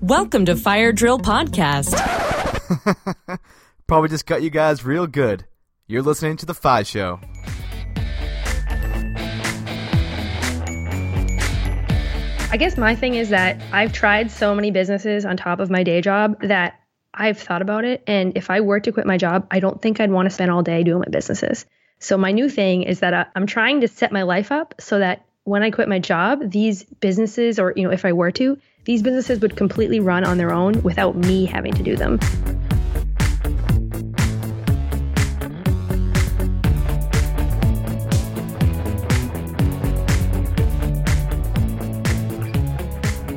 Welcome to Fire Drill Podcast. Probably just got you guys real good. You're listening to The Fi Show. I guess my thing is that I've tried so many businesses on top of my day job that I've thought about it. And if I were to quit my job, I don't think I'd want to spend all day doing my businesses. So my new thing is that uh, I'm trying to set my life up so that when I quit my job, these businesses, or you know, if I were to, these businesses would completely run on their own without me having to do them.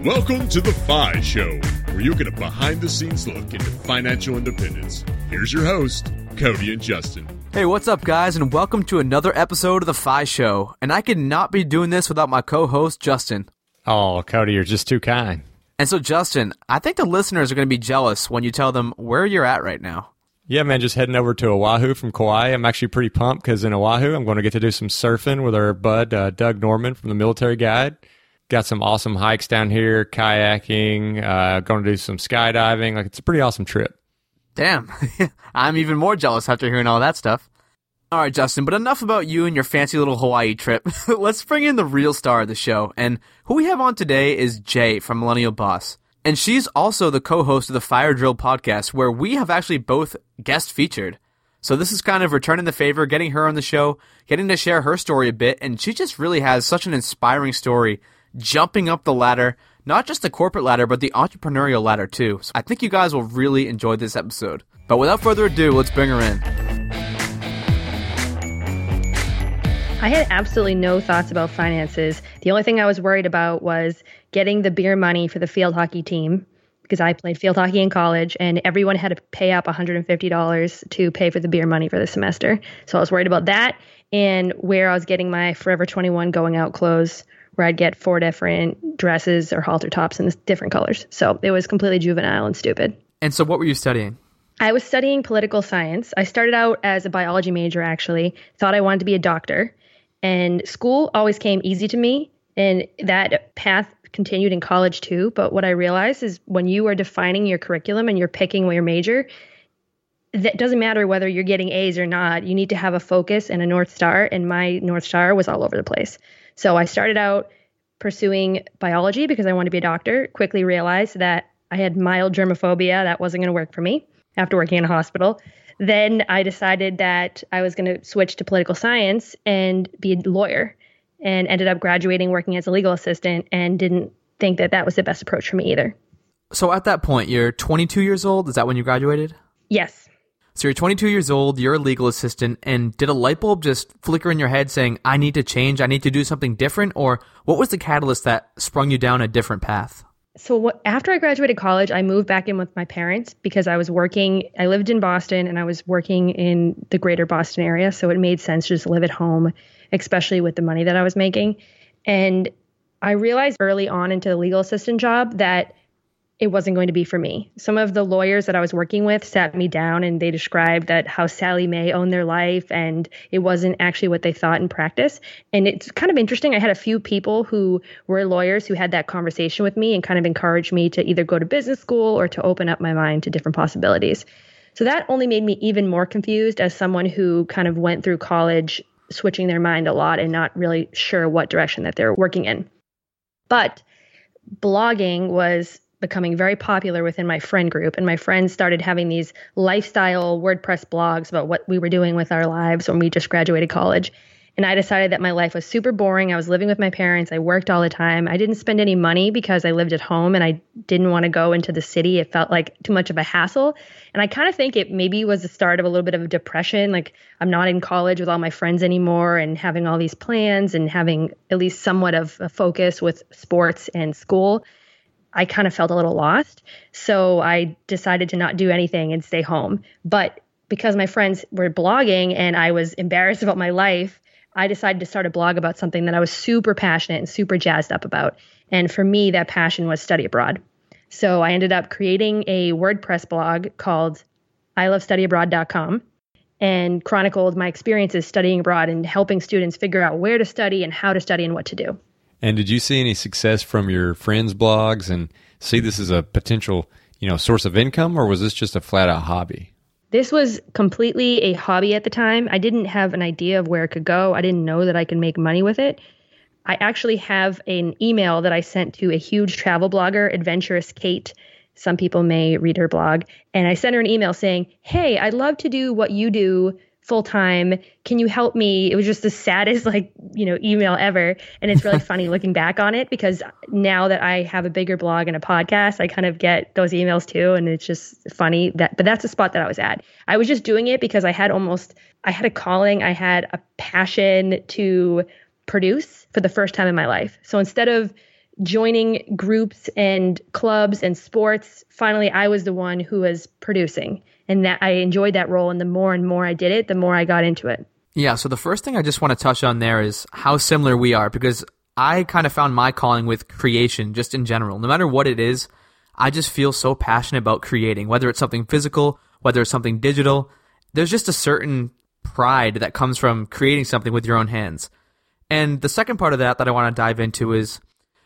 Welcome to the Fi Show, where you get a behind the scenes look into financial independence. Here's your host, Cody and Justin. Hey, what's up, guys, and welcome to another episode of The Fi Show. And I could not be doing this without my co host, Justin. Oh, Cody, you're just too kind. And so, Justin, I think the listeners are going to be jealous when you tell them where you're at right now. Yeah, man, just heading over to Oahu from Kauai. I'm actually pretty pumped because in Oahu, I'm going to get to do some surfing with our bud, uh, Doug Nordman from the Military Guide. Got some awesome hikes down here, kayaking, uh, going to do some skydiving. Like, it's a pretty awesome trip. Damn, I'm even more jealous after hearing all that stuff. All right, Justin, but enough about you and your fancy little Hawaii trip. Let's bring in the real star of the show. And who we have on today is J from Millennial Boss. And she's also the co host of the Fire Drill podcast, where we have actually both guest featured. So this is kind of returning the favor, getting her on the show, getting to share her story a bit. And she just really has such an inspiring story jumping up the ladder, not just the corporate ladder, but the entrepreneurial ladder too. So I think you guys will really enjoy this episode. But without further ado, let's bring her in. I had absolutely no thoughts about finances. The only thing I was worried about was getting the beer money for the field hockey team because I played field hockey in college and everyone had to pay up $150 to pay for the beer money for the semester. So I was worried about that and where I was getting my Forever 21 going out clothes where I'd get four different dresses or halter tops in different colors. So it was completely juvenile and stupid. And so what were you studying? I was studying political science. I started out as a biology major actually. Thought I wanted to be a doctor. And school always came easy to me. And that path continued in college too. But what I realized is when you are defining your curriculum and you're picking your major, that doesn't matter whether you're getting A's or not. You need to have a focus and a North Star. And my North Star was all over the place. So I started out pursuing biology because I wanted to be a doctor. Quickly realized that I had mild germophobia. That wasn't going to work for me after working in a hospital. Then I decided that I was going to switch to political science and be a lawyer and ended up graduating working as a legal assistant and didn't think that that was the best approach for me either. So at that point, you're 22 years old. Is that when you graduated? Yes. So you're 22 years old, you're a legal assistant, and did a light bulb just flicker in your head saying, I need to change, I need to do something different? Or what was the catalyst that sprung you down a different path? So what, after I graduated college, I moved back in with my parents because I was working. I lived in Boston and I was working in the greater Boston area, so it made sense to just live at home, especially with the money that I was making. And I realized early on into the legal assistant job that it wasn't going to be for me. Some of the lawyers that I was working with sat me down and they described that how Sallie Mae owned their life and it wasn't actually what they thought in practice. And it's kind of interesting. I had a few people who were lawyers who had that conversation with me and kind of encouraged me to either go to business school or to open up my mind to different possibilities. So that only made me even more confused as someone who kind of went through college switching their mind a lot and not really sure what direction that they're working in. But blogging was becoming very popular within my friend group. And my friends started having these lifestyle WordPress blogs about what we were doing with our lives when we just graduated college. And I decided that my life was super boring. I was living with my parents. I worked all the time. I didn't spend any money because I lived at home and I didn't want to go into the city. It felt like too much of a hassle. And I kind of think it maybe was the start of a little bit of a depression. Like I'm not in college with all my friends anymore and having all these plans and having at least somewhat of a focus with sports and school. I kind of felt a little lost. So I decided to not do anything and stay home. But because my friends were blogging and I was embarrassed about my life, I decided to start a blog about something that I was super passionate and super jazzed up about. And for me, that passion was study abroad. So I ended up creating a WordPress blog called ilovestudyabroad.com and chronicled my experiences studying abroad and helping students figure out where to study and how to study and what to do. And did you see any success from your friends' blogs and see this as a potential, you know, source of income, or was this just a flat out hobby? This was completely a hobby at the time. I didn't have an idea of where it could go. I didn't know that I could make money with it. I actually have an email that I sent to a huge travel blogger, Adventurous Kate. Some people may read her blog. And I sent her an email saying, Hey, I'd love to do what you do full time. Can you help me? It was just the saddest, like, you know, email ever. And it's really funny looking back on it because now that I have a bigger blog and a podcast, I kind of get those emails too. And it's just funny that, but that's the spot that I was at. I was just doing it because I had almost, I had a calling, I had a passion to produce for the first time in my life. So instead of joining groups and clubs and sports, finally I was the one who was producing. And that I enjoyed that role. And the more and more I did it, the more I got into it. Yeah, so the first thing I just want to touch on there is how similar we are because I kind of found my calling with creation just in general. No matter what it is, I just feel so passionate about creating, whether it's something physical, whether it's something digital. There's just a certain pride that comes from creating something with your own hands. And the second part of that that I want to dive into is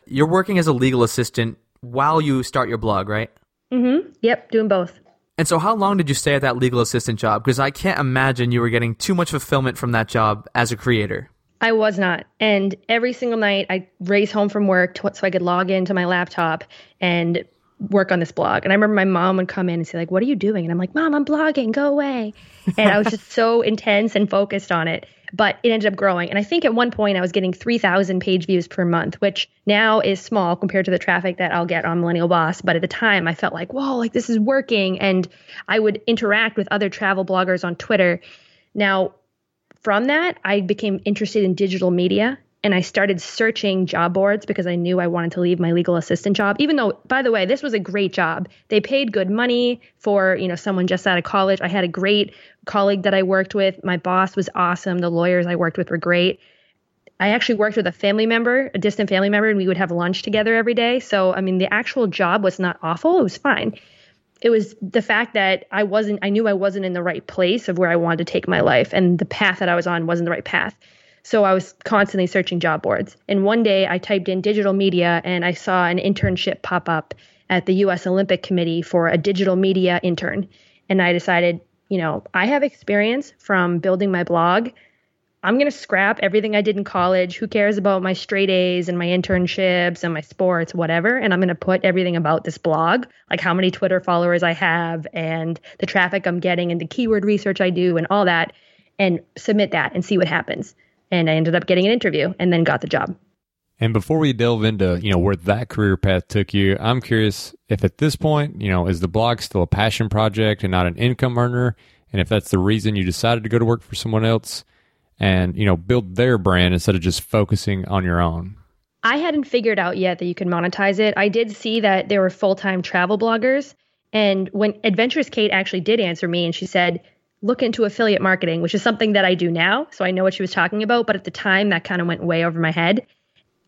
you're working as a legal assistant while you start your blog, right? Mm-hmm. Yep, doing both. And so, how long did you stay at that legal assistant job? Because I can't imagine you were getting too much fulfillment from that job as a creator. I was not. And every single night I race home from work to, so I could log into my laptop and work on this blog. And I remember my mom would come in and say, like, what are you doing? And I'm like, Mom, I'm blogging, go away. And I was just so intense and focused on it but it ended up growing. And I think at one point I was getting 3,000 page views per month, which now is small compared to the traffic that I'll get on Millennial Boss. But at the time, I felt like, whoa, like this is working. And I would interact with other travel bloggers on Twitter. Now, from that, I became interested in digital media and I started searching job boards because I knew I wanted to leave my legal assistant job. Even though, by the way, this was a great job. They paid good money for you know someone just out of college. I had a great colleague that I worked with. My boss was awesome. The lawyers I worked with were great. I actually worked with a family member, a distant family member, and we would have lunch together every day. So, I mean, the actual job was not awful. It was fine. It was the fact that I wasn't, I knew I wasn't in the right place of where I wanted to take my life, and the path that I was on wasn't the right path. So I was constantly searching job boards. And one day I typed in digital media and I saw an internship pop up at the US Olympic Committee for a digital media intern. And I decided, you know, I have experience from building my blog. I'm going to scrap everything I did in college. Who cares about my straight A's and my internships and my sports, whatever? And I'm going to put everything about this blog, like how many Twitter followers I have and the traffic I'm getting and the keyword research I do and all that, and submit that and see what happens and I ended up getting an interview and then got the job. And before we delve into, you know, where that career path took you, I'm curious if at this point, you know, is the blog still a passion project and not an income earner? And if that's the reason you decided to go to work for someone else and, you know, build their brand instead of just focusing on your own. I hadn't figured out yet that you could monetize it. I did see that there were full-time travel bloggers and when Adventurous Kate actually did answer me and she said, look into affiliate marketing, which is something that I do now. So I know what she was talking about. But at the time, that kind of went way over my head.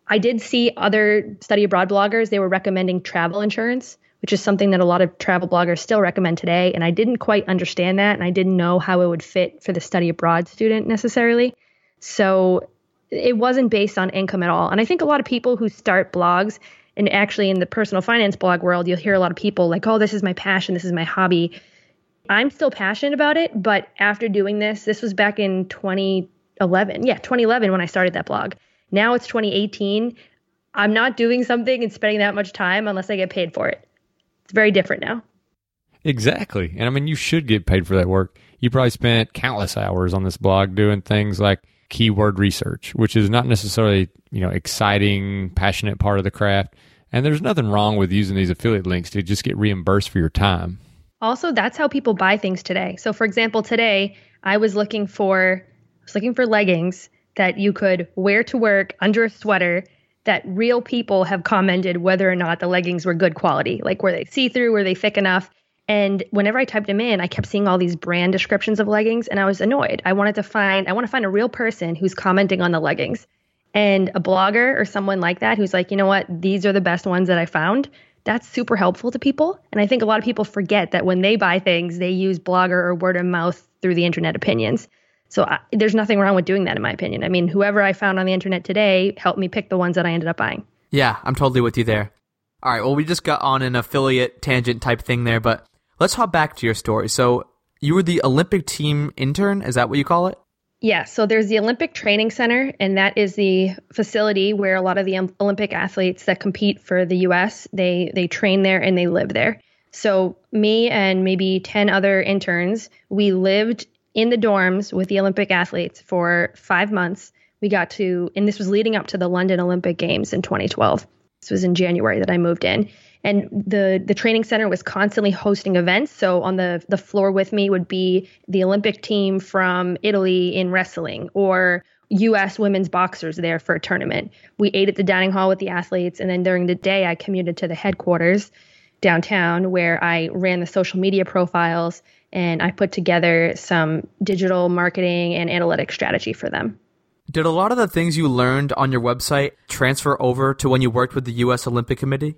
I did see other study abroad bloggers, they were recommending travel insurance, which is something that a lot of travel bloggers still recommend today. And I didn't quite understand that. And I didn't know how it would fit for the study abroad student necessarily. So it wasn't based on income at all. And I think a lot of people who start blogs, and actually in the personal finance blog world, you'll hear a lot of people like, oh, this is my passion, this is my hobby. I'm still passionate about it, but after doing this, this was back in 2011. Yeah, 2011 when I started that blog. Now it's 2018. I'm not doing something and spending that much time unless I get paid for it. It's very different now. Exactly. And I mean, you should get paid for that work. You probably spent countless hours on this blog doing things like keyword research, which is not necessarily, you know, exciting, passionate part of the craft. And there's nothing wrong with using these affiliate links to just get reimbursed for your time. Also, that's how people buy things today. So for example, today I was looking for I was looking for leggings that you could wear to work under a sweater that real people have commented whether or not the leggings were good quality. Like were they see-through, were they thick enough? And whenever I typed them in, I kept seeing all these brand descriptions of leggings and I was annoyed. I wanted to find I want to find a real person who's commenting on the leggings. And a blogger or someone like that who's like, "You know what? These are the best ones that I found." That's super helpful to people. And I think a lot of people forget that when they buy things, they use blogger or word of mouth through the internet opinions. So I, there's nothing wrong with doing that, in my opinion. I mean, whoever I found on the internet today helped me pick the ones that I ended up buying. Yeah, I'm totally with you there. All right, well, we just got on an affiliate tangent type thing there, but let's hop back to your story. So, you were the Olympic team intern, is that what you call it? Yeah, so there's the Olympic Training Center, and that is the facility where a lot of the Olympic athletes that compete for the U.S. they they train there and they live there. So me and maybe ten other interns, we lived in the dorms with the Olympic athletes for five months. We got to, and this was leading up to the London Olympic Games in 2012. This was in January that I moved in, and the the training center was constantly hosting events. So on the the floor with me would be the Olympic team from Italy in wrestling or U.S. women's boxers there for a tournament. We ate at the dining hall with the athletes, and then during the day I commuted to the headquarters downtown where I ran the social media profiles and I put together some digital marketing and analytic strategy for them. Did a lot of the things you learned on your website transfer over to when you worked with the U.S. Olympic Committee?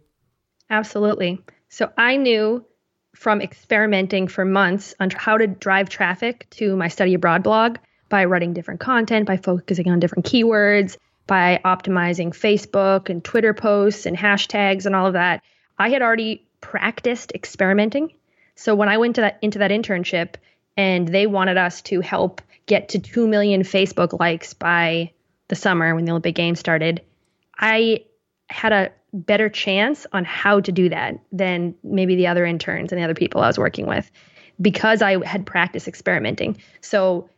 Absolutely. So I knew from experimenting for months on how to drive traffic to my study abroad blog by writing different content, by focusing on different keywords, by optimizing Facebook and Twitter posts and hashtags and all of that. I had already practiced experimenting. So when I went to that into that internship and they wanted us to help get to 2 million Facebook likes by the summer when the Olympic Games started, I had a better chance on how to do that than maybe the other interns and the other people I was working with because I had practiced experimenting. So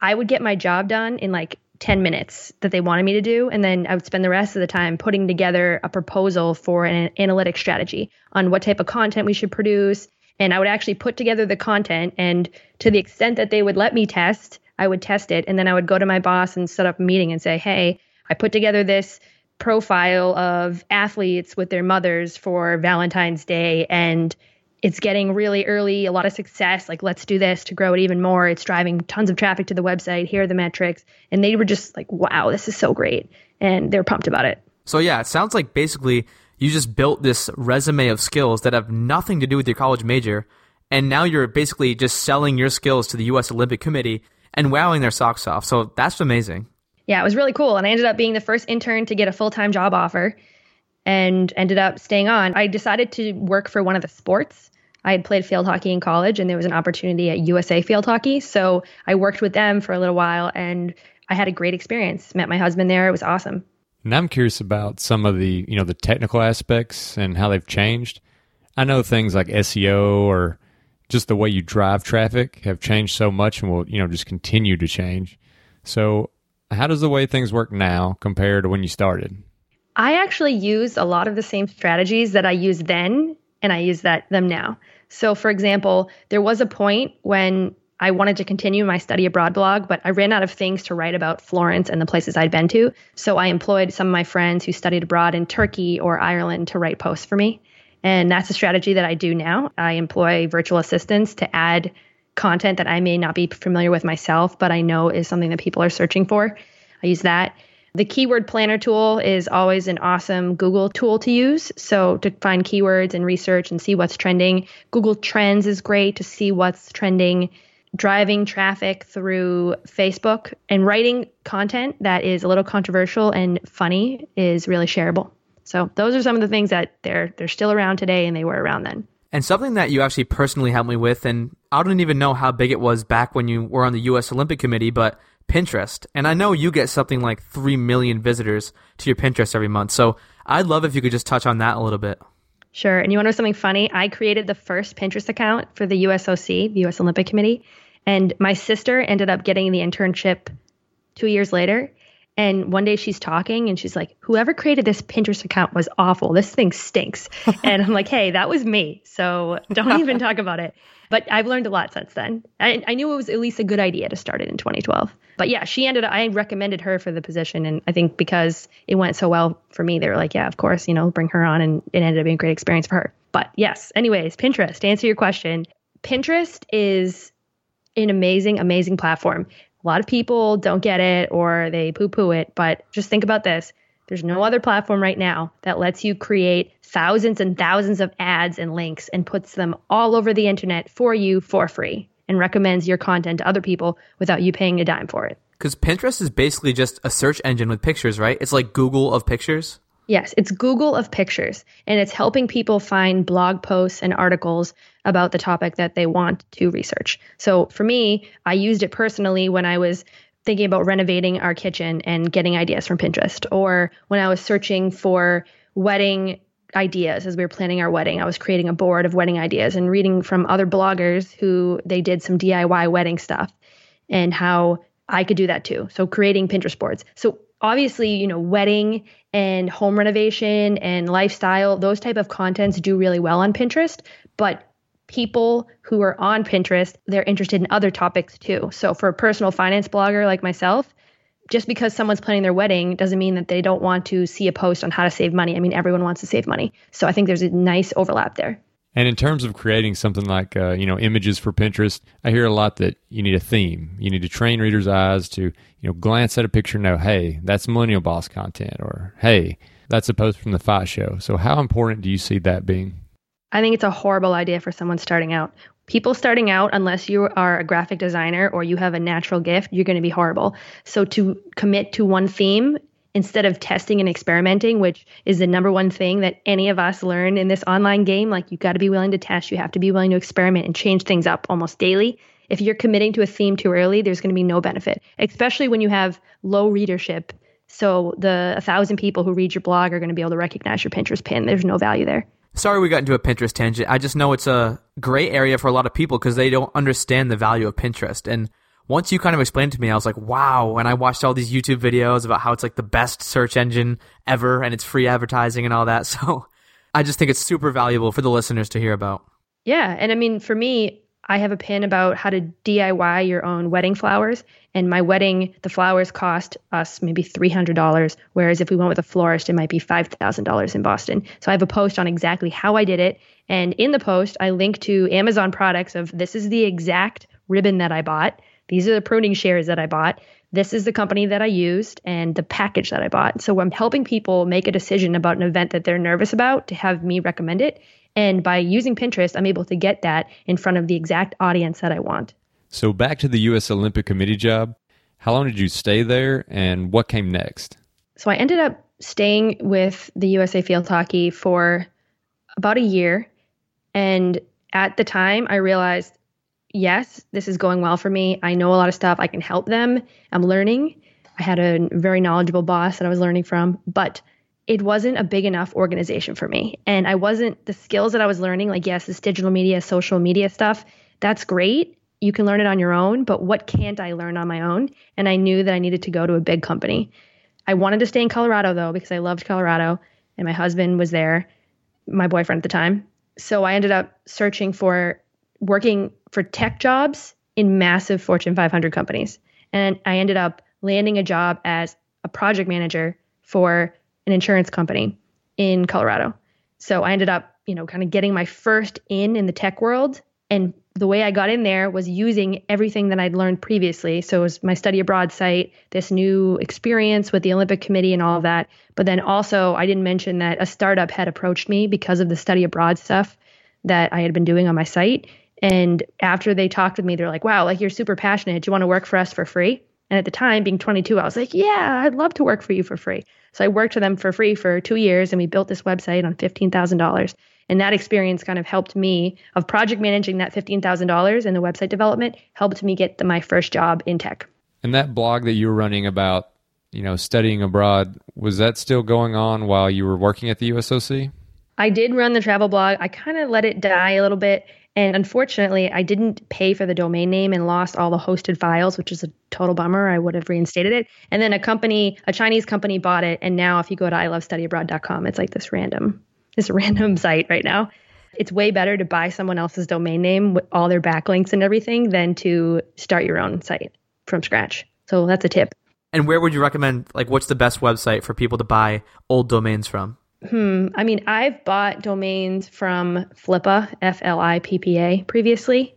I would get my job done in like 10 minutes that they wanted me to do. And then I would spend the rest of the time putting together a proposal for an analytic strategy on what type of content we should produce, and I would actually put together the content. And to the extent that they would let me test, I would test it. And then I would go to my boss and set up a meeting and say, hey, I put together this profile of athletes with their mothers for Valentine's Day. And it's getting really early, a lot of success. Like, let's do this to grow it even more. It's driving tons of traffic to the website. Here are the metrics. And they were just like, wow, this is so great. And they're pumped about it. So, yeah, it sounds like basically you just built this resume of skills that have nothing to do with your college major, and now you're basically just selling your skills to the U.S. Olympic Committee and wowing their socks off. So that's amazing. Yeah, it was really cool. And I ended up being the first intern to get a full time job offer and ended up staying on. I decided to work for one of the sports. I had played field hockey in college and there was an opportunity at USA Field Hockey. So I worked with them for a little while and I had a great experience. Met my husband there. It was awesome. And I'm curious about some of the, you know, the technical aspects and how they've changed. I know things like SEO or just the way you drive traffic have changed so much and will, you know, just continue to change. So, how does the way things work now compare to when you started? I actually use a lot of the same strategies that I used then and I use that them now. So for example, there was a point when I wanted to continue my study abroad blog, but I ran out of things to write about Florence and the places I'd been to. So I employed some of my friends who studied abroad in Turkey or Ireland to write posts for me. And that's a strategy that I do now. I employ virtual assistants to add content that I may not be familiar with myself, but I know is something that people are searching for. I use that. The keyword planner tool is always an awesome Google tool to use. So to find keywords and research and see what's trending. Google Trends is great to see what's trending driving traffic through Facebook and writing content that is a little controversial and funny is really shareable. So those are some of the things that they're they're still around today and they were around then. And something that you actually personally helped me with, and I don't even know how big it was back when you were on the U.S. Olympic Committee, but Pinterest. And I know you get something like 3 million visitors to your Pinterest every month. So I'd love if you could just touch on that a little bit. Sure. And you want to know something funny? I created the first Pinterest account for the USOC, the US Olympic Committee. And my sister ended up getting the internship two years later. And one day she's talking and she's like, whoever created this Pinterest account was awful. This thing stinks. and I'm like, hey, that was me. So don't even talk about it. But I've learned a lot since then. I, I, knew it was at least a good idea to start it in 2012. But yeah, she ended up, I recommended her for the position. And I think because it went so well for me, they were like, yeah, of course, you know, bring her on. And it ended up being a great experience for her. But yes, anyways, Pinterest, to answer your question, Pinterest is an amazing, amazing platform. A lot of people don't get it or they poo poo it, but just think about this. There's no other platform right now that lets you create thousands and thousands of ads and links and puts them all over the internet for you for free and recommends your content to other people without you paying a dime for it. Because Pinterest is basically just a search engine with pictures, right? It's like Google of pictures. Yes, it's Google of pictures, and it's helping people find blog posts and articles about the topic that they want to research. So for me, I used it personally when I was thinking about renovating our kitchen and getting ideas from Pinterest, or when I was searching for wedding ideas as we were planning our wedding. I was creating a board of wedding ideas and reading from other bloggers who they did some DIY wedding stuff and how I could do that too. So creating Pinterest boards. So obviously, you know, wedding and home renovation and lifestyle, those type of contents do really well on Pinterest, but people who are on Pinterest, they're interested in other topics too. So for a personal finance blogger like myself, just because someone's planning their wedding doesn't mean that they don't want to see a post on how to save money. I mean, everyone wants to save money. So I think there's a nice overlap there. And in terms of creating something like uh, you know images for Pinterest, I hear a lot that you need a theme. You need to train readers' eyes to you know glance at a picture and know, hey, that's millennial boss content, or hey, that's a post from the Fi Show. So how important do you see that being? I think it's a horrible idea for someone starting out. People starting out, unless you are a graphic designer or you have a natural gift, you're going to be horrible. So to commit to one theme instead of testing and experimenting, which is the number one thing that any of us learn in this online game. Like, you've got to be willing to test, you have to be willing to experiment and change things up almost daily. If you're committing to a theme too early, there's going to be no benefit, especially when you have low readership. So, the 1,000 people who read your blog are going to be able to recognize your Pinterest pin. There's no value there. Sorry we got into a Pinterest tangent. I just know it's a gray area for a lot of people because they don't understand the value of Pinterest. And once you kind of explained to me, I was like, wow. And I watched all these YouTube videos about how it's like the best search engine ever and it's free advertising and all that. So I just think it's super valuable for the listeners to hear about. Yeah. And I mean, for me, I have a pin about how to DIY your own wedding flowers. And my wedding, the flowers cost us maybe $300, whereas if we went with a florist, it might be $5,000 in Boston. So I have a post on exactly how I did it. And in the post, I link to Amazon products of this is the exact ribbon that I bought. These are the pruning shares that I bought. This is the company that I used and the package that I bought. So I'm helping people make a decision about an event that they're nervous about to have me recommend it. And by using Pinterest, I'm able to get that in front of the exact audience that I want. So back to the U.S. Olympic Committee job. How long did you stay there and what came next? So I ended up staying with the USA Field Hockey for about a year. And at the time, I realized yes, this is going well for me. I know a lot of stuff. I can help them. I'm learning. I had a very knowledgeable boss that I was learning from, but it wasn't a big enough organization for me. And I wasn't the skills that I was learning, like, yes, this digital media, social media stuff, that's great. You can learn it on your own, but what can't I learn on my own? And I knew that I needed to go to a big company. I wanted to stay in Colorado though, because I loved Colorado and my husband was there, my boyfriend at the time. So I ended up searching for working for tech jobs in massive Fortune 500 companies. And I ended up landing a job as a project manager for an insurance company in Colorado. So I ended up, you know, kind of getting my first in in the tech world. And the way I got in there was using everything that I'd learned previously. So it was my study abroad site, this new experience with the Olympic Committee and all of that. But then also, I didn't mention that a startup had approached me because of the study abroad stuff that I had been doing on my site. And after they talked with me, they're like, wow, like you're super passionate. Do you want to work for us for free? And at the time, being 22, I was like, yeah, I'd love to work for you for free. So I worked for them for free for two years and we built this website on $15,000. And that experience kind of helped me of project managing that $15,000 and the website development helped me get the, my first job in tech. And that blog that you were running about, you know, studying abroad, was that still going on while you were working at the USOC? I did run the travel blog. I kind of let it die a little bit. And unfortunately, I didn't pay for the domain name and lost all the hosted files, which is a total bummer. I would have reinstated it. And then a company, a Chinese company bought it. And now if you go to ilovestudyabroad.com, it's like this random, this random site right now. It's way better to buy someone else's domain name with all their backlinks and everything than to start your own site from scratch. So that's a tip. And where would you recommend, like, what's the best website for people to buy old domains from? Hmm. I mean, I've bought domains from Flippa, F L I P P A, previously,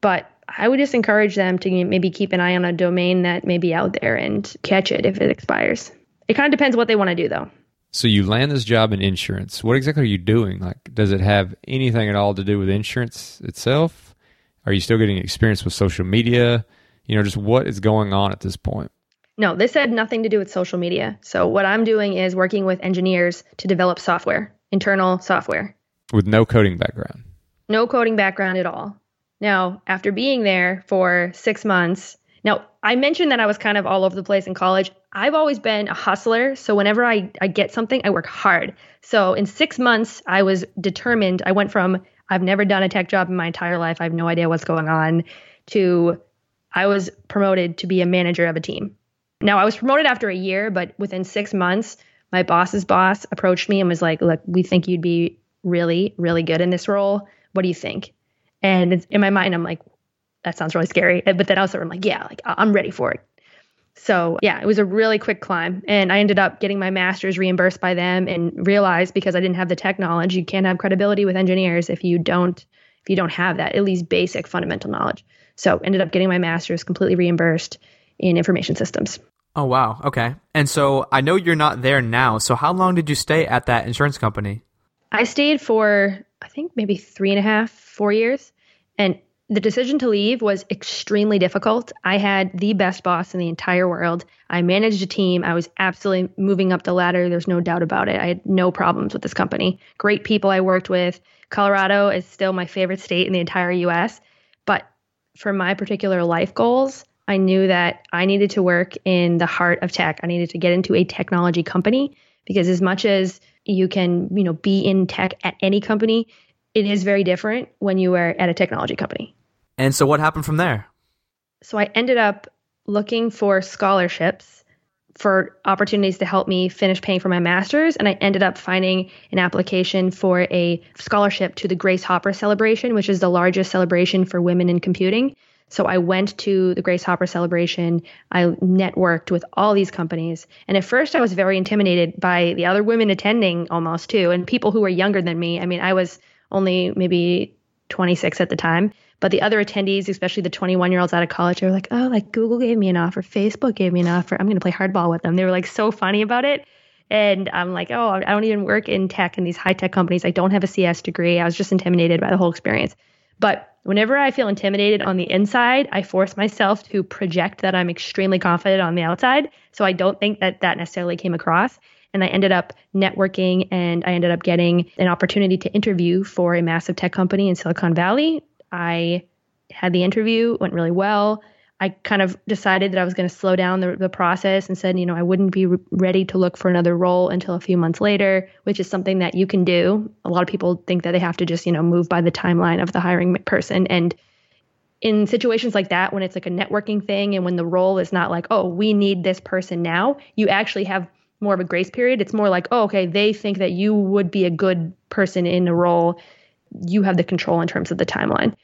but I would just encourage them to maybe keep an eye on a domain that may be out there and catch it if it expires. It kind of depends what they want to do, though. So you land this job in insurance. What exactly are you doing? Like, does it have anything at all to do with insurance itself? Are you still getting experience with social media? You know, just what is going on at this point? No, this had nothing to do with social media. So what I'm doing is working with engineers to develop software, internal software. With no coding background. No coding background at all. Now, after being there for six months, now I mentioned that I was kind of all over the place in college. I've always been a hustler. So whenever I, I get something, I work hard. So in six months, I was determined. I went from I've never done a tech job in my entire life, I have no idea what's going on, to I was promoted to be a manager of a team. Now, I was promoted after a year, but within six months, my boss's boss approached me and was like, Look, we think you'd be really, really good in this role. What do you think? And in my mind, I'm like, that sounds really scary. But then also I'm like, yeah, like I'm ready for it. So yeah, it was a really quick climb. And I ended up getting my master's reimbursed by them and realized because I didn't have the tech knowledge, you can't have credibility with engineers if you don't if you don't have that, at least basic fundamental knowledge. So ended up getting my master's completely reimbursed in information systems. Oh wow. Okay. And so I know you're not there now. So how long did you stay at that insurance company? I stayed for I think maybe three and a half, four years. And the decision to leave was extremely difficult. I had the best boss in the entire world. I managed a team. I was absolutely moving up the ladder. There's no doubt about it. I had no problems with this company. Great people I worked with. Colorado is still my favorite state in the entire US. But for my particular life goals, I knew that I needed to work in the heart of tech. I needed to get into a technology company because as much as you can, you know, be in tech at any company, it is very different when you are at a technology company. And so what happened from there? So I ended up looking for scholarships for opportunities to help me finish paying for my master's. And I ended up finding an application for a scholarship to the Grace Hopper celebration, which is the largest celebration for women in computing. So I went to the Grace Hopper celebration. I networked with all these companies. And at first, I was very intimidated by the other women attending almost too, and people who were younger than me. I mean, I was only maybe 26 at the time. But the other attendees, especially the 21 year olds out of college, they were like, oh, like Google gave me an offer, Facebook gave me an offer. I'm going to play hardball with them. They were like so funny about it. And I'm like, oh, I don't even work in tech in these high tech companies. I don't have a CS degree. I was just intimidated by the whole experience. But whenever I feel intimidated on the inside, I force myself to project that I'm extremely confident on the outside. So I don't think that that necessarily came across. And I ended up networking and I ended up getting an opportunity to interview for a massive tech company in Silicon Valley. I had the interview, went really well. I kind of decided that I was going to slow down the, the process and said, you know, I wouldn't be re- ready to look for another role until a few months later, which is something that you can do. A lot of people think that they have to just, you know, move by the timeline of the hiring person. And in situations like that, when it's like a networking thing and when the role is not like, oh, we need this person now, you actually have more of a grace period. It's more like, oh, okay, they think that you would be a good person in a role. You have the control in terms of the timeline.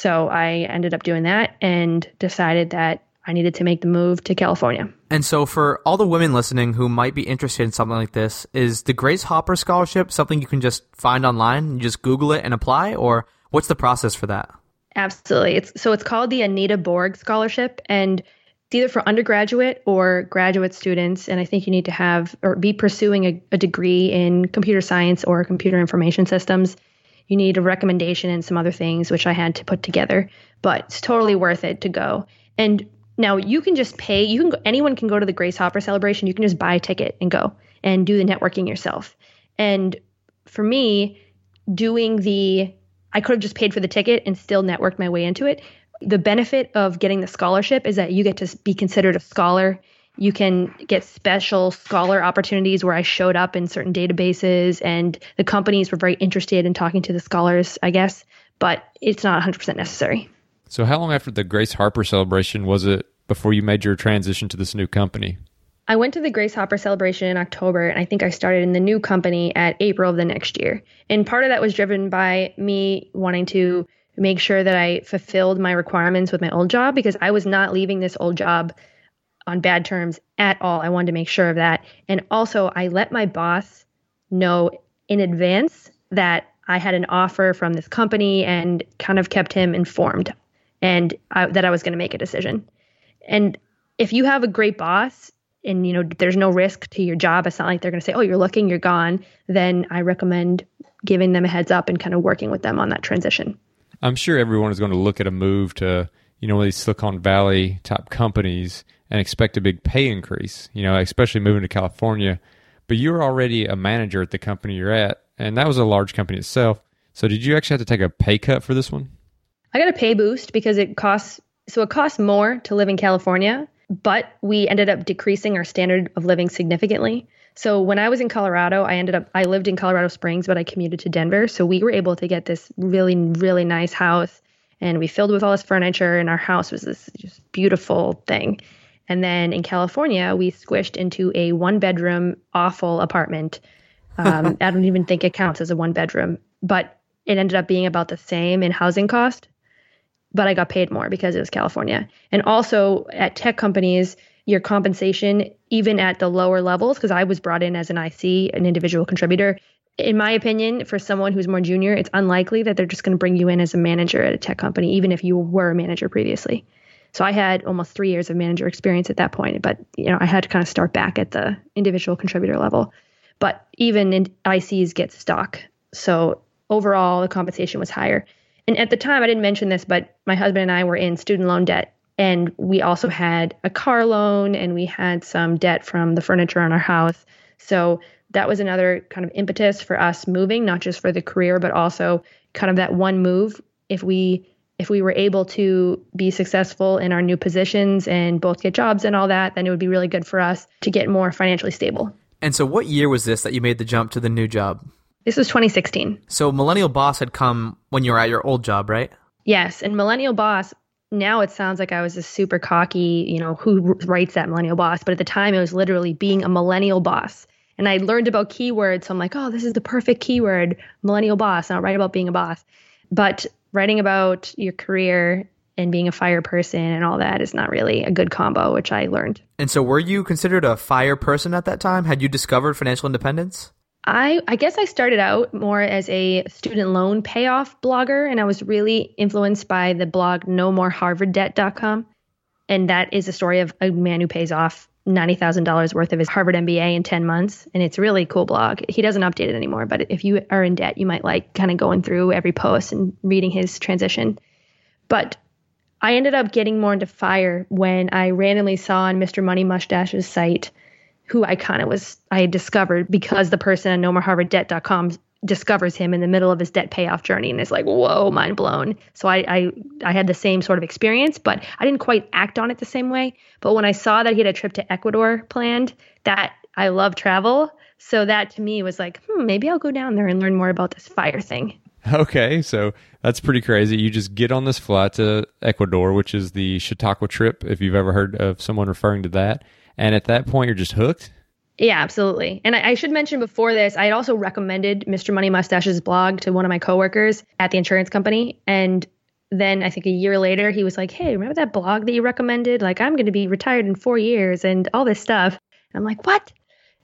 So I ended up doing that and decided that I needed to make the move to California. And so, for all the women listening who might be interested in something like this, is the Grace Hopper Scholarship something you can just find online? You just Google it and apply, or what's the process for that? Absolutely. It's so it's called the Anita Borg Scholarship, and it's either for undergraduate or graduate students. And I think you need to have or be pursuing a, a degree in computer science or computer information systems. You need a recommendation and some other things, which I had to put together. But it's totally worth it to go. And now you can just pay. You can go, anyone can go to the Grace Hopper celebration. You can just buy a ticket and go and do the networking yourself. And for me, doing the I could have just paid for the ticket and still networked my way into it the benefit of getting the scholarship is that you get to be considered a scholar. You can get special scholar opportunities where I showed up in certain databases, and the companies were very interested in talking to the scholars, I guess, but it's not 100% necessary. So, how long after the Grace Hopper celebration was it before you made your transition to this new company? I went to the Grace Hopper celebration in October, and I think I started in the new company at April of the next year. And part of that was driven by me wanting to make sure that I fulfilled my requirements with my old job because I was not leaving this old job on bad terms at all. I wanted to make sure of that. And also, I let my boss know in advance that I had an offer from this company and kind of kept him informed and I, that I was going to make a decision. And if you have a great boss and you know there's no risk to your job, it's not like they're going to say, "Oh, you're looking, you're gone." Then I recommend giving them a heads up and kind of working with them on that transition. I'm sure everyone is going to look at a move to you know, these Silicon Valley type companies and expect a big pay increase, you know, especially moving to California. But you were already a manager at the company you're at, and that was a large company itself. So did you actually have to take a pay cut for this one? I got a pay boost because it costs so it costs more to live in California, but we ended up decreasing our standard of living significantly. So when I was in Colorado, I ended up I lived in Colorado Springs, but I commuted to Denver. So we were able to get this really really nice house and we filled with all this furniture and our house was this just beautiful thing. And then in California, we squished into a one bedroom awful apartment. Um, I don't even think it counts as a one bedroom, but it ended up being about the same in housing cost. But I got paid more because it was California. And also at tech companies, your compensation, even at the lower levels, because I was brought in as an IC, an individual contributor. In my opinion, for someone who's more junior, it's unlikely that they're just going to bring you in as a manager at a tech company, even if you were a manager previously. So I had almost three years of manager experience at that point, but you know I had to kind of start back at the individual contributor level. But even in ICs get stock, so overall the compensation was higher. And at the time, I didn't mention this, but my husband and I were in student loan debt, and we also had a car loan, and we had some debt from the furniture on our house. So that was another kind of impetus for us moving, not just for the career, but also kind of that one move. If we if we were able to be successful in our new positions and both get jobs and all that, then it would be really good for us to get more financially stable. And so, what year was this that you made the jump to the new job? This was 2016. So, Millennial Boss had come when you were at your old job, right? Yes. And Millennial Boss, now it sounds like I was a super cocky, you know, who writes that Millennial Boss? But at the time, it was literally being a Millennial Boss. And I learned about keywords. So I'm like, oh, this is the perfect keyword, Millennial Boss. And I'll write about being a boss. But writing about your career and being a fire person and all that is not really a good combo, which I learned. And so, were you considered a fire person at that time? Had you discovered financial independence? I, I guess I started out more as a student loan payoff blogger, and I was really influenced by the blog nomoreharvarddebt.com. And that is a story of a man who pays off $90,000 worth of his Harvard MBA in 10 months. And it's really cool blog. He doesn't update it anymore, but if you are in debt, you might like kind of going through every post and reading his transition. But I ended up getting more into fire when I randomly saw on Mr. Money Mustache's site who I kind of was, I had discovered because the person on nomoreharvarddebt.com discovers him in the middle of his debt payoff journey and is like, whoa, mind blown. So I, I I had the same sort of experience, but I didn't quite act on it the same way. But when I saw that he had a trip to Ecuador planned, that I love travel. So that to me was like, hmm, maybe I'll go down there and learn more about this fire thing. Okay, so that's pretty crazy. You just get on this flight to Ecuador, which is the Chautauqua trip, if you've ever heard of someone referring to that. And at that point, you're just hooked. Yeah, absolutely. And I, I, should mention before this, I had also recommended Mr. Money Mustache's blog to one of my coworkers at the insurance company. And then I think a year later, he was like, Hey, remember that blog that you recommended? Like, I'm going to be retired in four years and all this stuff. And I'm like, What?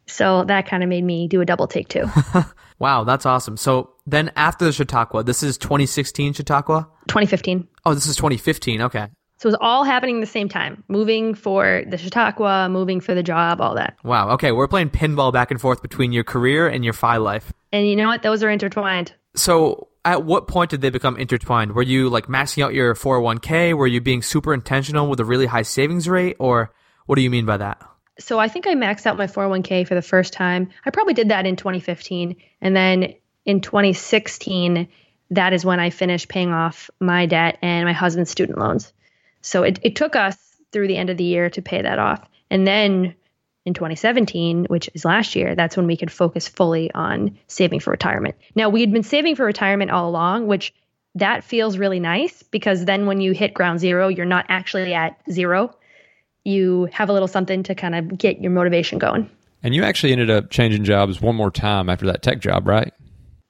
So that kind of made me do a double take too. wow, that's awesome. So then after the Chautauqua, this is 2016 Chautauqua? 2015. Oh, this is 2015. Okay. So it was all happening at the same time. Moving for the Chautauqua, moving for the job, all that. Wow. Okay, we're playing pinball back and forth between your career and your FI life. And you know what? Those are intertwined. So at what point did they become intertwined? Were you like maxing out your 401k? Were you being super intentional with a really high savings rate? Or what do you mean by that? So I think I maxed out my 401k for the first time. I probably did that in 2015. And then in 2016, that is when I finished paying off my debt and my husband's student loans. So it, it took us through the end of the year to pay that off. And then in 2017, which is last year, that's when we could focus fully on saving for retirement. Now, we had been saving for retirement all along, which that feels really nice because then when you hit ground zero, you're not actually at zero. You have a little something to kind of get your motivation going. And you actually ended up changing jobs one more time after that tech job, right?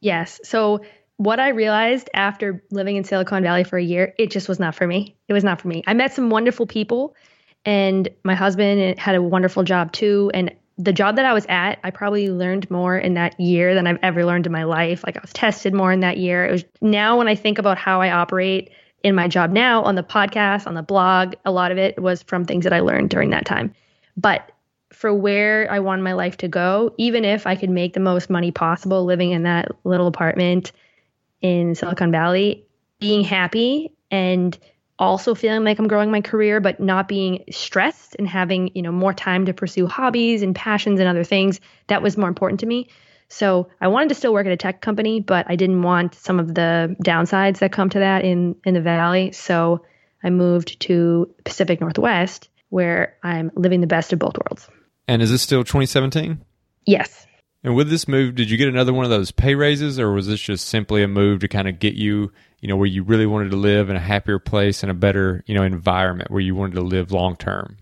Yes. So what I realized after living in Silicon Valley for a year, it just was not for me. It was not for me. I met some wonderful people, and my husband had a wonderful job too. And the job that I was at, I probably learned more in that year than I've ever learned in my life. Like I was tested more in that year. It was now when I think about how I operate in my job now on the podcast, on the blog, a lot of it was from things that I learned during that time. But for where I wanted my life to go, even if I could make the most money possible living in that little apartment in Silicon Valley, being happy and also feeling like I'm growing my career, but not being stressed and having, you know, more time to pursue hobbies and passions and other things. That was more important to me. So I wanted to still work at a tech company, but I didn't want some of the downsides that come to that in in the valley. So I moved to Pacific Northwest, where I'm living the best of both worlds. And is this still 2017? Yes. And with this move, did you get another one of those pay raises, or was this just simply a move to kind of get you, you know, where you really wanted to live in a happier place and a better, you know, environment where you wanted to live long term?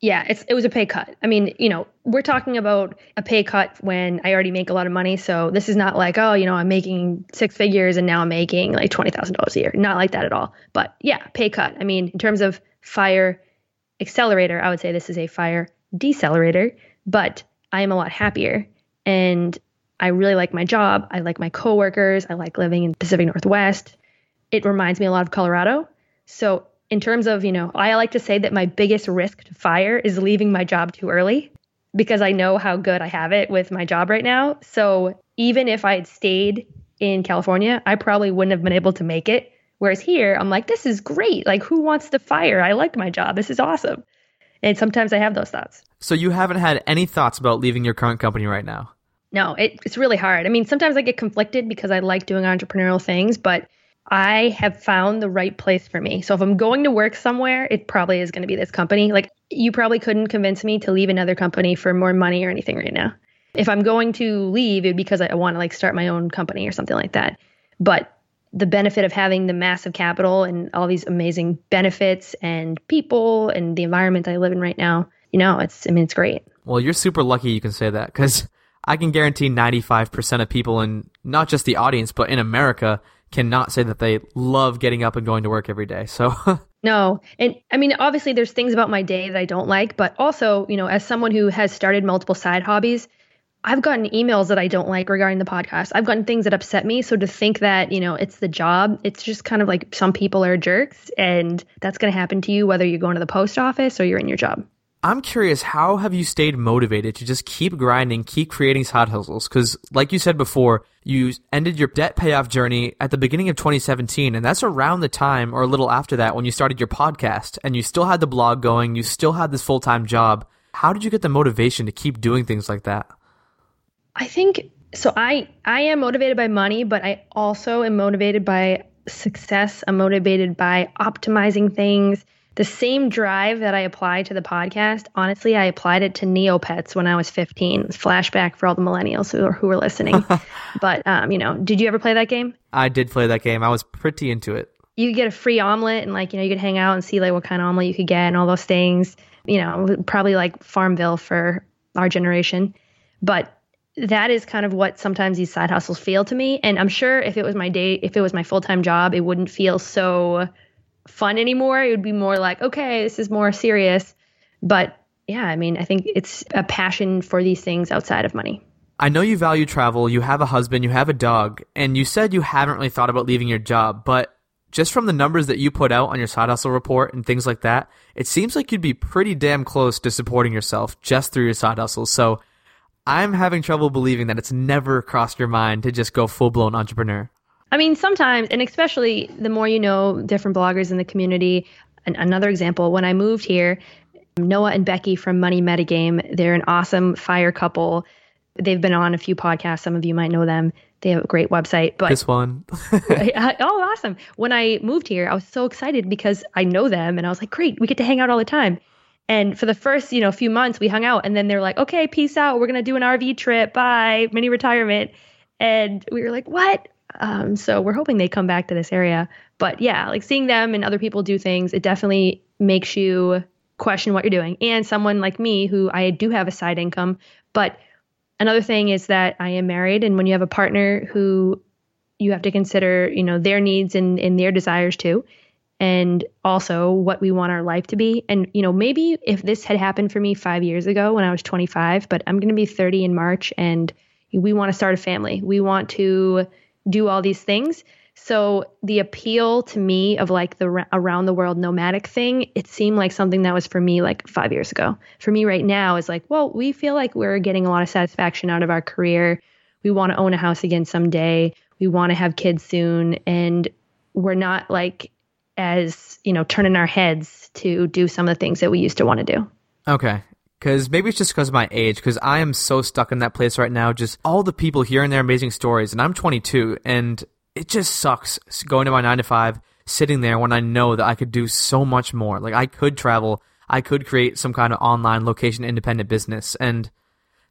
Yeah, it's it was a pay cut. I mean, you know, we're talking about a pay cut when I already make a lot of money. So this is not like, oh, you know, I'm making six figures and now I'm making like twenty thousand dollars a year. Not like that at all. But yeah, pay cut. I mean, in terms of fire accelerator, I would say this is a fire decelerator, but I am a lot happier and I really like my job. I like my coworkers. I like living in Pacific Northwest. It reminds me a lot of Colorado. So in terms of, you know, I like to say that my biggest risk to fire is leaving my job too early because I know how good I have it with my job right now. So even if I had stayed in California, I probably wouldn't have been able to make it. Whereas here, I'm like, this is great. Like, who wants to fire? I like my job. This is awesome. And sometimes I have those thoughts. So you haven't had any thoughts about leaving your current company right now? No, it, it's really hard. I mean, sometimes I get conflicted because I like doing entrepreneurial things, but I have found the right place for me. So if I'm going to work somewhere, it probably is going to be this company. Like you probably couldn't convince me to leave another company for more money or anything right now. If I'm going to leave, it because I want to like start my own company or something like that. But the benefit of having the massive capital and all these amazing benefits and people and the environment I live in right now, you know, it's I mean it's great. Well, you're super lucky you can say that because I can guarantee 95% of people in not just the audience but in America cannot say that they love getting up and going to work every day. So No. And I mean, obviously there's things about my day that I don't like, but also, you know, as someone who has started multiple side hobbies, I've gotten emails that I don't like regarding the podcast. I've gotten things that upset me. So to think that, you know, it's the job, it's just kind of like some people are jerks and that's going to happen to you whether you're going to the post office or you're in your job. I'm curious, how have you stayed motivated to just keep grinding, keep creating side hustles? Because, like you said before, you ended your debt payoff journey at the beginning of 2017, and that's around the time or a little after that when you started your podcast, and you still had the blog going, you still had this full time job. How did you get the motivation to keep doing things like that? I think so. I I am motivated by money, but I also am motivated by success. I'm motivated by optimizing things the same drive that I applied to the podcast, honestly, I applied it to Neopets when I was 15. Flashback for all the millennials who are, who are listening. but, um, you know, did you ever play that game? I did play that game. I was pretty into it. You could get a free omelet and, like, you know, you could hang out and see, like, what kind of omelet you could get and all those things. You know, probably like Farmville for our generation. But that is kind of what sometimes these side hustles feel to me. And I'm sure if it was my day, if it was my full time job, it wouldn't feel so fun anymore. It would be more like, okay, this is more serious. But yeah, I mean, I think it's a passion for these things outside of money. I know you value travel, you have a husband, you have a dog, and you said you haven't really thought about leaving your job, but just from the numbers that you put out on your side hustle report and things like that, it seems like you'd be pretty damn close to supporting yourself just through your side hustle. So I'm having trouble believing that it's never crossed your mind to just go full blown entrepreneur. I mean, sometimes, and especially the more you know different bloggers in the community. And another example, when I moved here, Noah and Becky from Money Metagame, they're an awesome fire couple. They've been on a few podcasts. Some of you might know them. They have a great website. But this one, oh, awesome! When I moved here, I was so excited because I know them, and I was like, great, we get to hang out all the time. And for the first, you know, few months, we hung out, and then they're like, okay, peace out. We're gonna do an RV trip. Bye, mini retirement. And we were like, what? Um, so we're hoping they come back to this area. But yeah, like seeing them and other people do things, it definitely makes you question what you're doing. And someone like me, who I do have a side income, but another thing is that I am married, and when you have a partner who you have to consider, you know, their needs and, and their desires too, and also what we want our life to be. And you know, maybe if this had happened for me five years ago when I was 25, but I'm going to be 30 in March, and we want to start a family. We want to do all these things. So the appeal to me of like the around the world nomadic thing, it seemed like something that was for me like 5 years ago. For me right now is like, well, we feel like we're getting a lot of satisfaction out of our career. We want to own a house again someday. We want to have kids soon and we're not like as, you know, turning our heads to do some of the things that we used to want to do. Okay. Because maybe it's just because of my age, because I am so stuck in that place right now. Just all the people hearing their amazing stories, and I'm 22, and it just sucks going to my nine to five, sitting there when I know that I could do so much more. Like I could travel, I could create some kind of online location independent business, and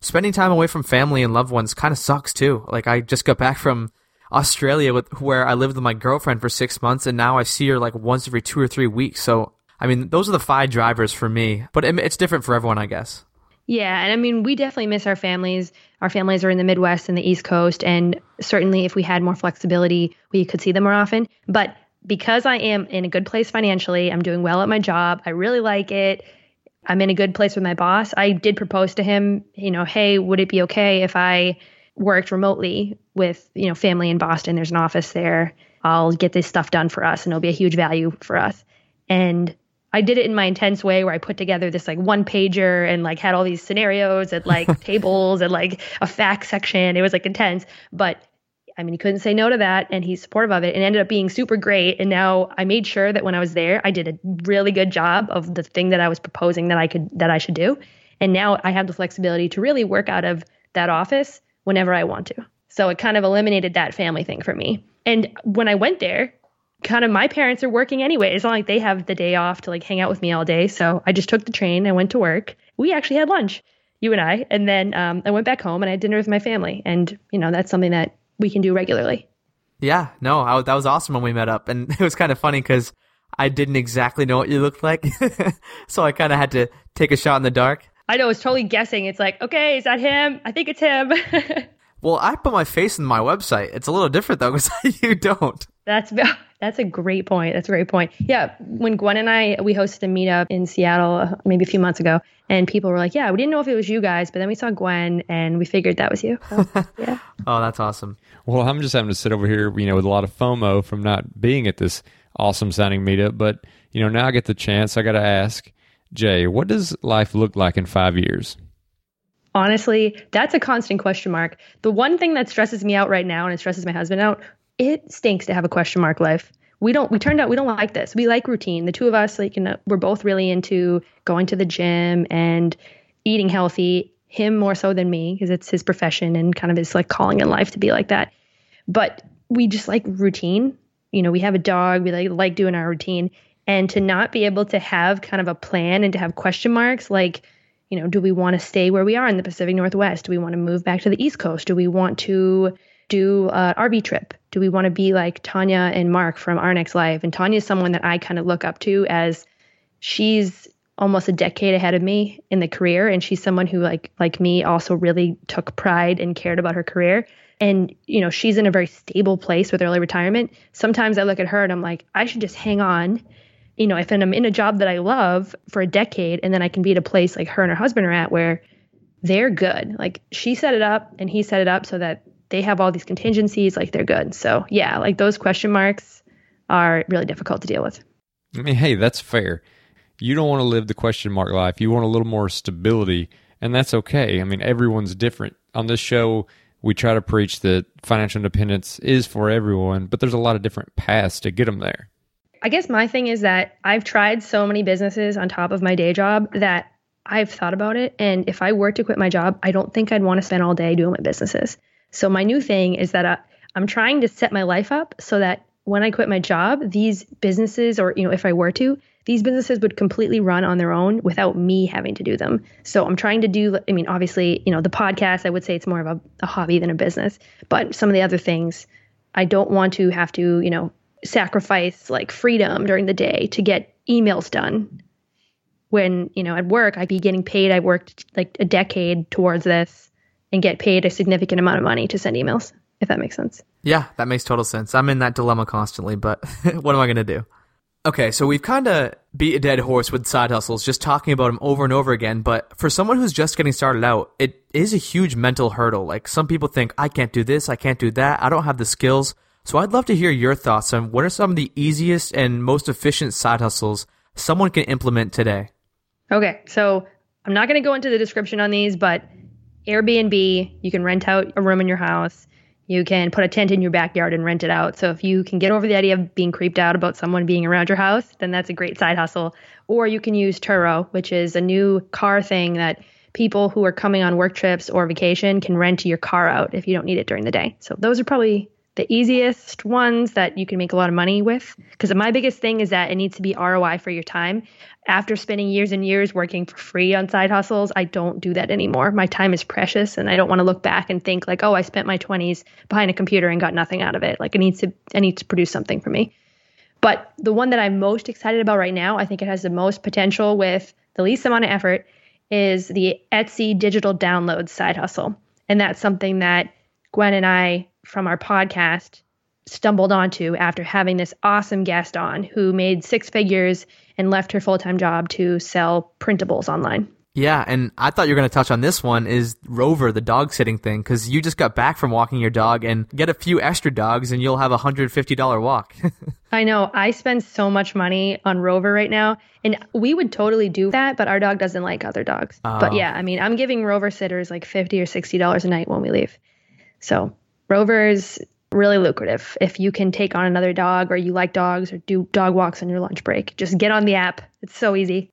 spending time away from family and loved ones kind of sucks too. Like I just got back from Australia with where I lived with my girlfriend for six months, and now I see her like once every two or three weeks. So I mean, those are the five drivers for me, but it's different for everyone, I guess. Yeah, and I mean, we definitely miss our families. Our families are in the Midwest and the East Coast, and certainly if we had more flexibility, we could see them more often. But because I am in a good place financially, I'm doing well at my job, I really like it. I'm in a good place with my boss. I did propose to him, you know, hey, would it be okay if I worked remotely with, you know, family in Boston? There's an office there. I'll get this stuff done for us and it'll be a huge value for us. And I did it in my intense way where I put together this like one pager and like had all these scenarios and like tables and like a fact section. It was like intense, but I mean, he couldn't say no to that and he's supportive of it and ended up being super great. And now I made sure that when I was there, I did a really good job of the thing that I was proposing that I could, that I should do. And now I have the flexibility to really work out of that office whenever I want to. So it kind of eliminated that family thing for me. And when I went there, kind of my parents are working anyway. It's not like they have the day off to like hang out with me all day. So I just took the train. I went to work. We actually had lunch, you and I, and then um, I went back home and I had dinner with my family. And you know that's something that we can do regularly. Yeah, no, I, that was awesome when we met up, and it was kind of funny because I didn't exactly know what you looked like, so I kind of had to take a shot in the dark. I know, it's totally guessing. It's like, okay, is that him? I think it's him. well, I put my face in my website. It's a little different though because you don't. That's that's a great point. That's a great point. Yeah, when Gwen and I we hosted a meetup in Seattle uh, maybe a few months ago, and people were like, "Yeah, we didn't know if it was you guys, but then we saw Gwen and we figured that was you." So, yeah. oh, that's awesome. Well, I'm just having to sit over here, you know, with a lot of FOMO from not being at this awesome sounding meetup. But you know, now I get the chance. I got to ask J, what does life look like in five years? Honestly, that's a constant question mark. The one thing that stresses me out right now, and it stresses my husband out, it stinks to have a question mark life. We don't. We turned out we don't like this. We like routine. The two of us, like, you know, we're both really into going to the gym and eating healthy. Him more so than me because it's his profession and kind of his like calling in life to be like that. But we just like routine. You know, we have a dog. We like like doing our routine, and to not be able to have kind of a plan and to have question marks like you know, do we want to stay where we are in the Pacific Northwest? Do we want to move back to the East Coast? Do we want to do an RV trip? Do we want to be like Tanja and Mark from Our Next Life? And Tanja is someone that I kind of look up to as she's almost a decade ahead of me in the career and she's someone who like like me also really took pride and cared about her career and you know she's in a very stable place with early retirement sometimes i look at her and i'm like i should just hang on you know if i'm in a job that i love for a decade and then i can be at a place like her and her husband are at where they're good like she set it up and he set it up so that they have all these contingencies, like they're good. So yeah, like those question marks are really difficult to deal with. I mean, hey, that's fair. You don't want to live the question mark life. You want a little more stability, and that's okay. I mean, everyone's different. On this show, we try to preach that financial independence is for everyone, but there's a lot of different paths to get them there. I guess my thing is that I've tried so many businesses on top of my day job that I've thought about it. And if I were to quit my job, I don't think I'd want to spend all day doing my businesses. So my new thing is that I, uh, I'm trying to set my life up so that when I quit my job, these businesses, or you know, if I were to, these businesses would completely run on their own without me having to do them. So I'm trying to do. I mean, obviously, you know, the podcast, I would say it's more of a, a hobby than a business. But some of the other things, I don't want to have to, you know, sacrifice like freedom during the day to get emails done. When you know at work, I'd be getting paid. I worked like a decade towards this and get paid a significant amount of money to send emails, if that makes sense. Yeah, that makes total sense. I'm in that dilemma constantly, but what am I going to do? Okay, so we've kind of beat a dead horse with side hustles, just talking about them over and over again. But for someone who's just getting started out, it is a huge mental hurdle. Like some people think, I can't do this, I can't do that, I don't have the skills. So I'd love to hear your thoughts on what are some of the easiest and most efficient side hustles someone can implement today. Okay, so I'm not going to go into the description on these, but Airbnb, you can rent out a room in your house. You can put a tent in your backyard and rent it out. So if you can get over the idea of being creeped out about someone being around your house, then that's a great side hustle. Or you can use Turo, which is a new car thing that people who are coming on work trips or vacation can rent your car out if you don't need it during the day. So those are probably the easiest ones that you can make a lot of money with. Because my biggest thing is that it needs to be ROI for your time. After spending years and years working for free on side hustles, I don't do that anymore. My time is precious and I don't want to look back and think like, oh, I spent my 20s behind a computer and got nothing out of it. Like it needs to I need to produce something for me. But the one that I'm most excited about right now, I think it has the most potential with the least amount of effort, is the Etsy digital download side hustle. And that's something that Gwen and I from our podcast stumbled onto after having this awesome guest on who made six figures and left her full time job to sell printables online. Yeah, and I thought you were going to touch on this one is Rover, the dog sitting thing, because you just got back from walking your dog and get a few extra dogs and you'll have a $150 walk. I know. I spend so much money on Rover right now, and we would totally do that, but our dog doesn't like other dogs. Oh. But yeah, I mean, I'm giving Rover sitters like 50 or $60 a night when we leave. So Rover is really lucrative if you can take on another dog or you like dogs or do dog walks on your lunch break. Just get on the app. It's so easy.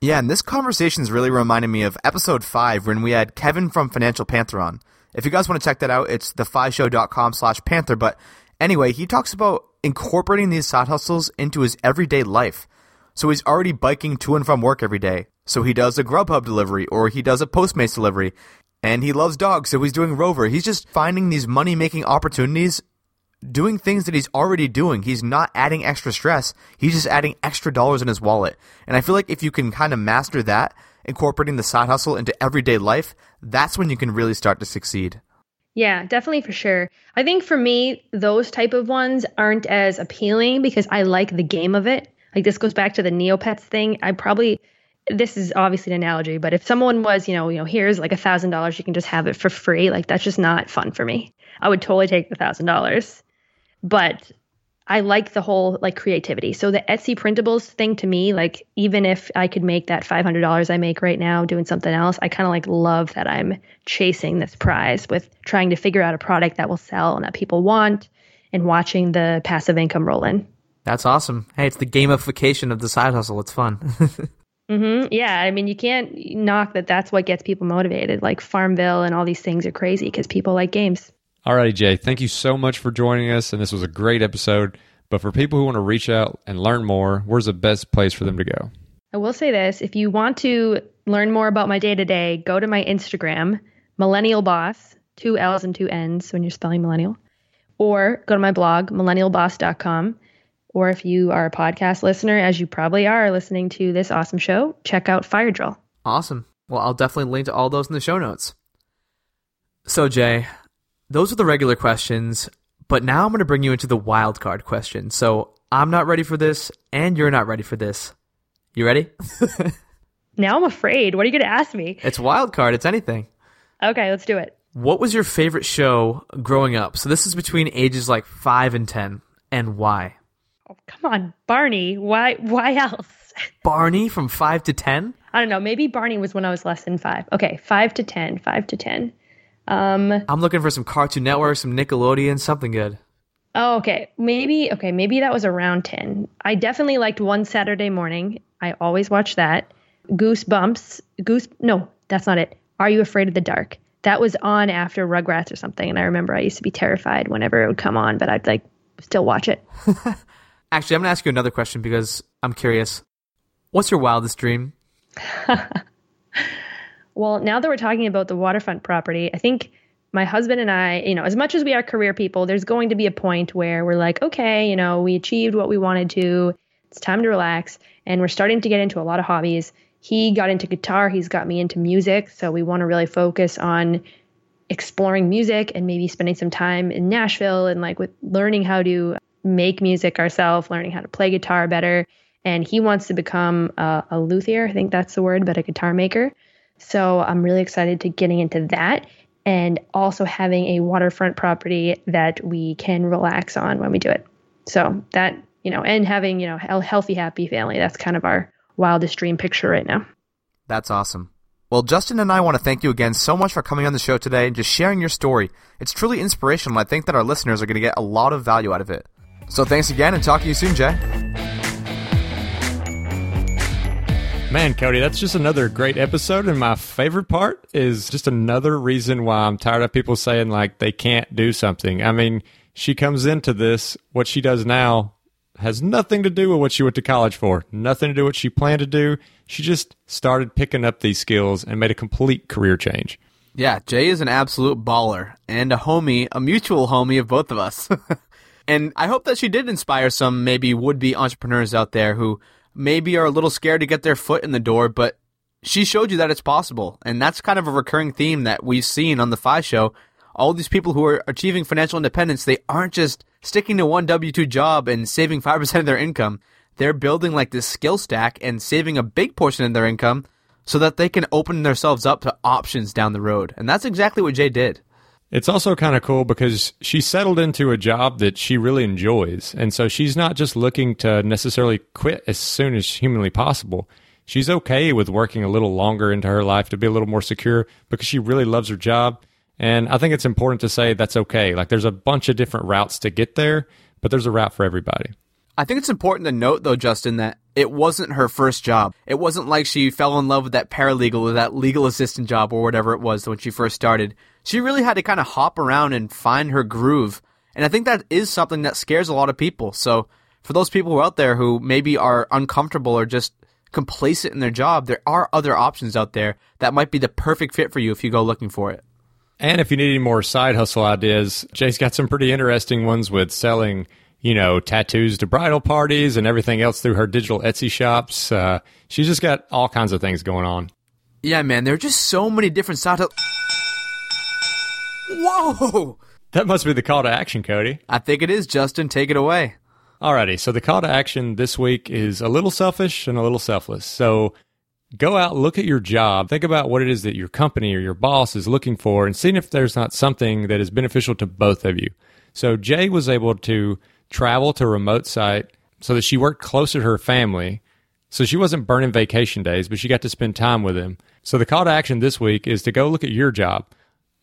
Yeah, and this conversation's really reminded me of episode five when we had Kevin from Financial Panther on. If you guys want to check that out, it's thefishow.com slash panther. But anyway, he talks about incorporating these side hustles into his everyday life. So he's already biking to and from work every day. So he does a Grubhub delivery or he does a Postmates delivery. And he loves dogs, so he's doing Rover. He's just finding these money making opportunities doing things that he's already doing. He's not adding extra stress. He's just adding extra dollars in his wallet. And I feel like if you can kind of master that, incorporating the side hustle into everyday life, that's when you can really start to succeed. Yeah, definitely for sure. I think for me, those type of ones aren't as appealing because I like the game of it. Like this goes back to the Neopets thing. I probably this is obviously an analogy, but if someone was, you know, you know, here's like a thousand dollars, you can just have it for free. Like that's just not fun for me. I would totally take the thousand dollars but I like the whole like creativity. So the Etsy printables thing to me, like even if I could make that five hundred dollars I make right now doing something else, I kind of like love that I'm chasing this prize with trying to figure out a product that will sell and that people want, and watching the passive income roll in. That's awesome. Hey, it's the gamification of the side hustle. It's fun. mm-hmm. Yeah, I mean, you can't knock that. That's what gets people motivated. Like Farmville and all these things are crazy because people like games. Alrighty, J. Thank you so much for joining us, and this was a great episode. But for people who want to reach out and learn more, where's the best place for them to go? I will say this: if you want to learn more about my day to day, go to my Instagram, Millennial Boss, two L's and two N's when you're spelling millennial, or go to my blog, millennialboss.com. Or if you are a podcast listener, as you probably are listening to this awesome show, check out Fire Drill. Awesome. Well, I'll definitely link to all those in the show notes. So, J, those are the regular questions, but now I'm going to bring you into the wild card question. So I'm not ready for this, and you're not ready for this. You ready? now I'm afraid. What are you going to ask me? It's wild card. It's anything. Okay, let's do it. What was your favorite show growing up? So this is between ages like five and ten, and why? Oh, come on, Barney. Why? Why else? Barney from five to ten. I don't know. Maybe Barney was when I was less than five. Okay, five to ten. Five to ten. Um, I'm looking for some Cartoon Network, some Nickelodeon, something good. Oh, okay. Maybe okay, maybe that was around 10. I definitely liked One Saturday Morning. I always watch that. Goosebumps. Goose No, that's not it. Are You Afraid of the Dark? That was on after Rugrats or something and I remember I used to be terrified whenever it would come on, but I'd like still watch it. Actually, I'm going to ask you another question because I'm curious. What's your wildest dream? Well, now that we're talking about the waterfront property, I think my husband and I, you know, as much as we are career people, there's going to be a point where we're like, okay, you know, we achieved what we wanted to. It's time to relax. And we're starting to get into a lot of hobbies. He got into guitar, he's got me into music. So we want to really focus on exploring music and maybe spending some time in Nashville and like with learning how to make music ourselves, learning how to play guitar better. And he wants to become a, a luthier, I think that's the word, but a guitar maker. So I'm really excited to getting into that and also having a waterfront property that we can relax on when we do it. So that, you know, and having, you know, a healthy, happy family. That's kind of our wildest dream picture right now. That's awesome. Well, Justin and I want to thank you again so much for coming on the show today and just sharing your story. It's truly inspirational. I think that our listeners are going to get a lot of value out of it. So thanks again and talk to you soon, J. Man, Cody, that's just another great episode. And my favorite part is just another reason why I'm tired of people saying like they can't do something. I mean, she comes into this, what she does now has nothing to do with what she went to college for, nothing to do with what she planned to do. She just started picking up these skills and made a complete career change. Yeah, J is an absolute baller and a homie, a mutual homie of both of us. and I hope that she did inspire some maybe would be entrepreneurs out there who maybe are a little scared to get their foot in the door, but she showed you that it's possible. And that's kind of a recurring theme that we've seen on the FI show. All these people who are achieving financial independence, they aren't just sticking to one W 2 job and saving 5% of their income. They're building like this skill stack and saving a big portion of their income so that they can open themselves up to options down the road. And that's exactly what J did. It's also kind of cool because she settled into a job that she really enjoys. And so she's not just looking to necessarily quit as soon as humanly possible. She's okay with working a little longer into her life to be a little more secure because she really loves her job. And I think it's important to say that's okay. Like there's a bunch of different routes to get there, but there's a route for everybody. I think it's important to note, though, Justin, that it wasn't her first job. It wasn't like she fell in love with that paralegal or that legal assistant job or whatever it was when she first started she really had to kind of hop around and find her groove. And I think that is something that scares a lot of people. So for those people who are out there who maybe are uncomfortable or just complacent in their job, there are other options out there that might be the perfect fit for you if you go looking for it. And if you need any more side hustle ideas, J's got some pretty interesting ones with selling, you know, tattoos to bridal parties and everything else through her digital Etsy shops. Uh, she's just got all kinds of things going on. Yeah, man, there are just so many different side. Whoa! That must be the call to action, Cody. I think it is, Justin. Take it away. Alrighty, so the call to action this week is a little selfish and a little selfless. So go out, look at your job, think about what it is that your company or your boss is looking for, and seeing if there's not something that is beneficial to both of you. So J was able to travel to a remote site so that she worked closer to her family. So she wasn't burning vacation days, but she got to spend time with him. So the call to action this week is to go look at your job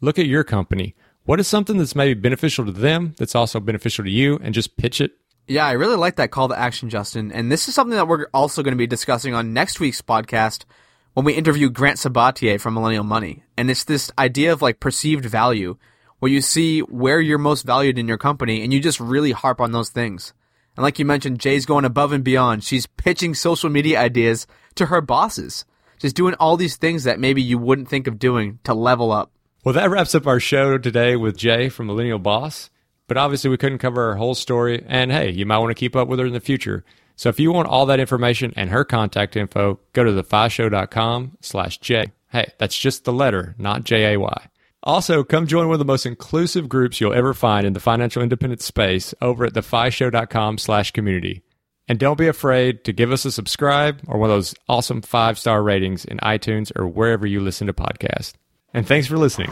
look at your company. What is something that's maybe beneficial to them that's also beneficial to you and just pitch it? Yeah, I really like that call to action, Justin. And this is something that we're also going to be discussing on next week's podcast when we interview Grant Sabatier from Millennial Money. And it's this idea of like perceived value where you see where you're most valued in your company and you just really harp on those things. And like you mentioned, J's going above and beyond. She's pitching social media ideas to her bosses, just doing all these things that maybe you wouldn't think of doing to level up. Well, that wraps up our show today with J from Millennial Boss. But obviously, we couldn't cover her whole story. And hey, you might want to keep up with her in the future. So if you want all that information and her contact info, go to thefishow.com slash J. Hey, that's just the letter, not J A Y. Also, come join one of the most inclusive groups you'll ever find in the financial independence space over at thefishow.com slash community. And don't be afraid to give us a subscribe or one of those awesome five star ratings in iTunes or wherever you listen to podcasts. And thanks for listening.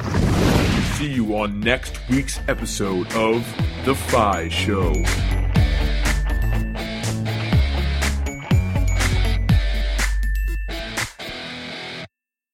See you on next week's episode of The FI Show.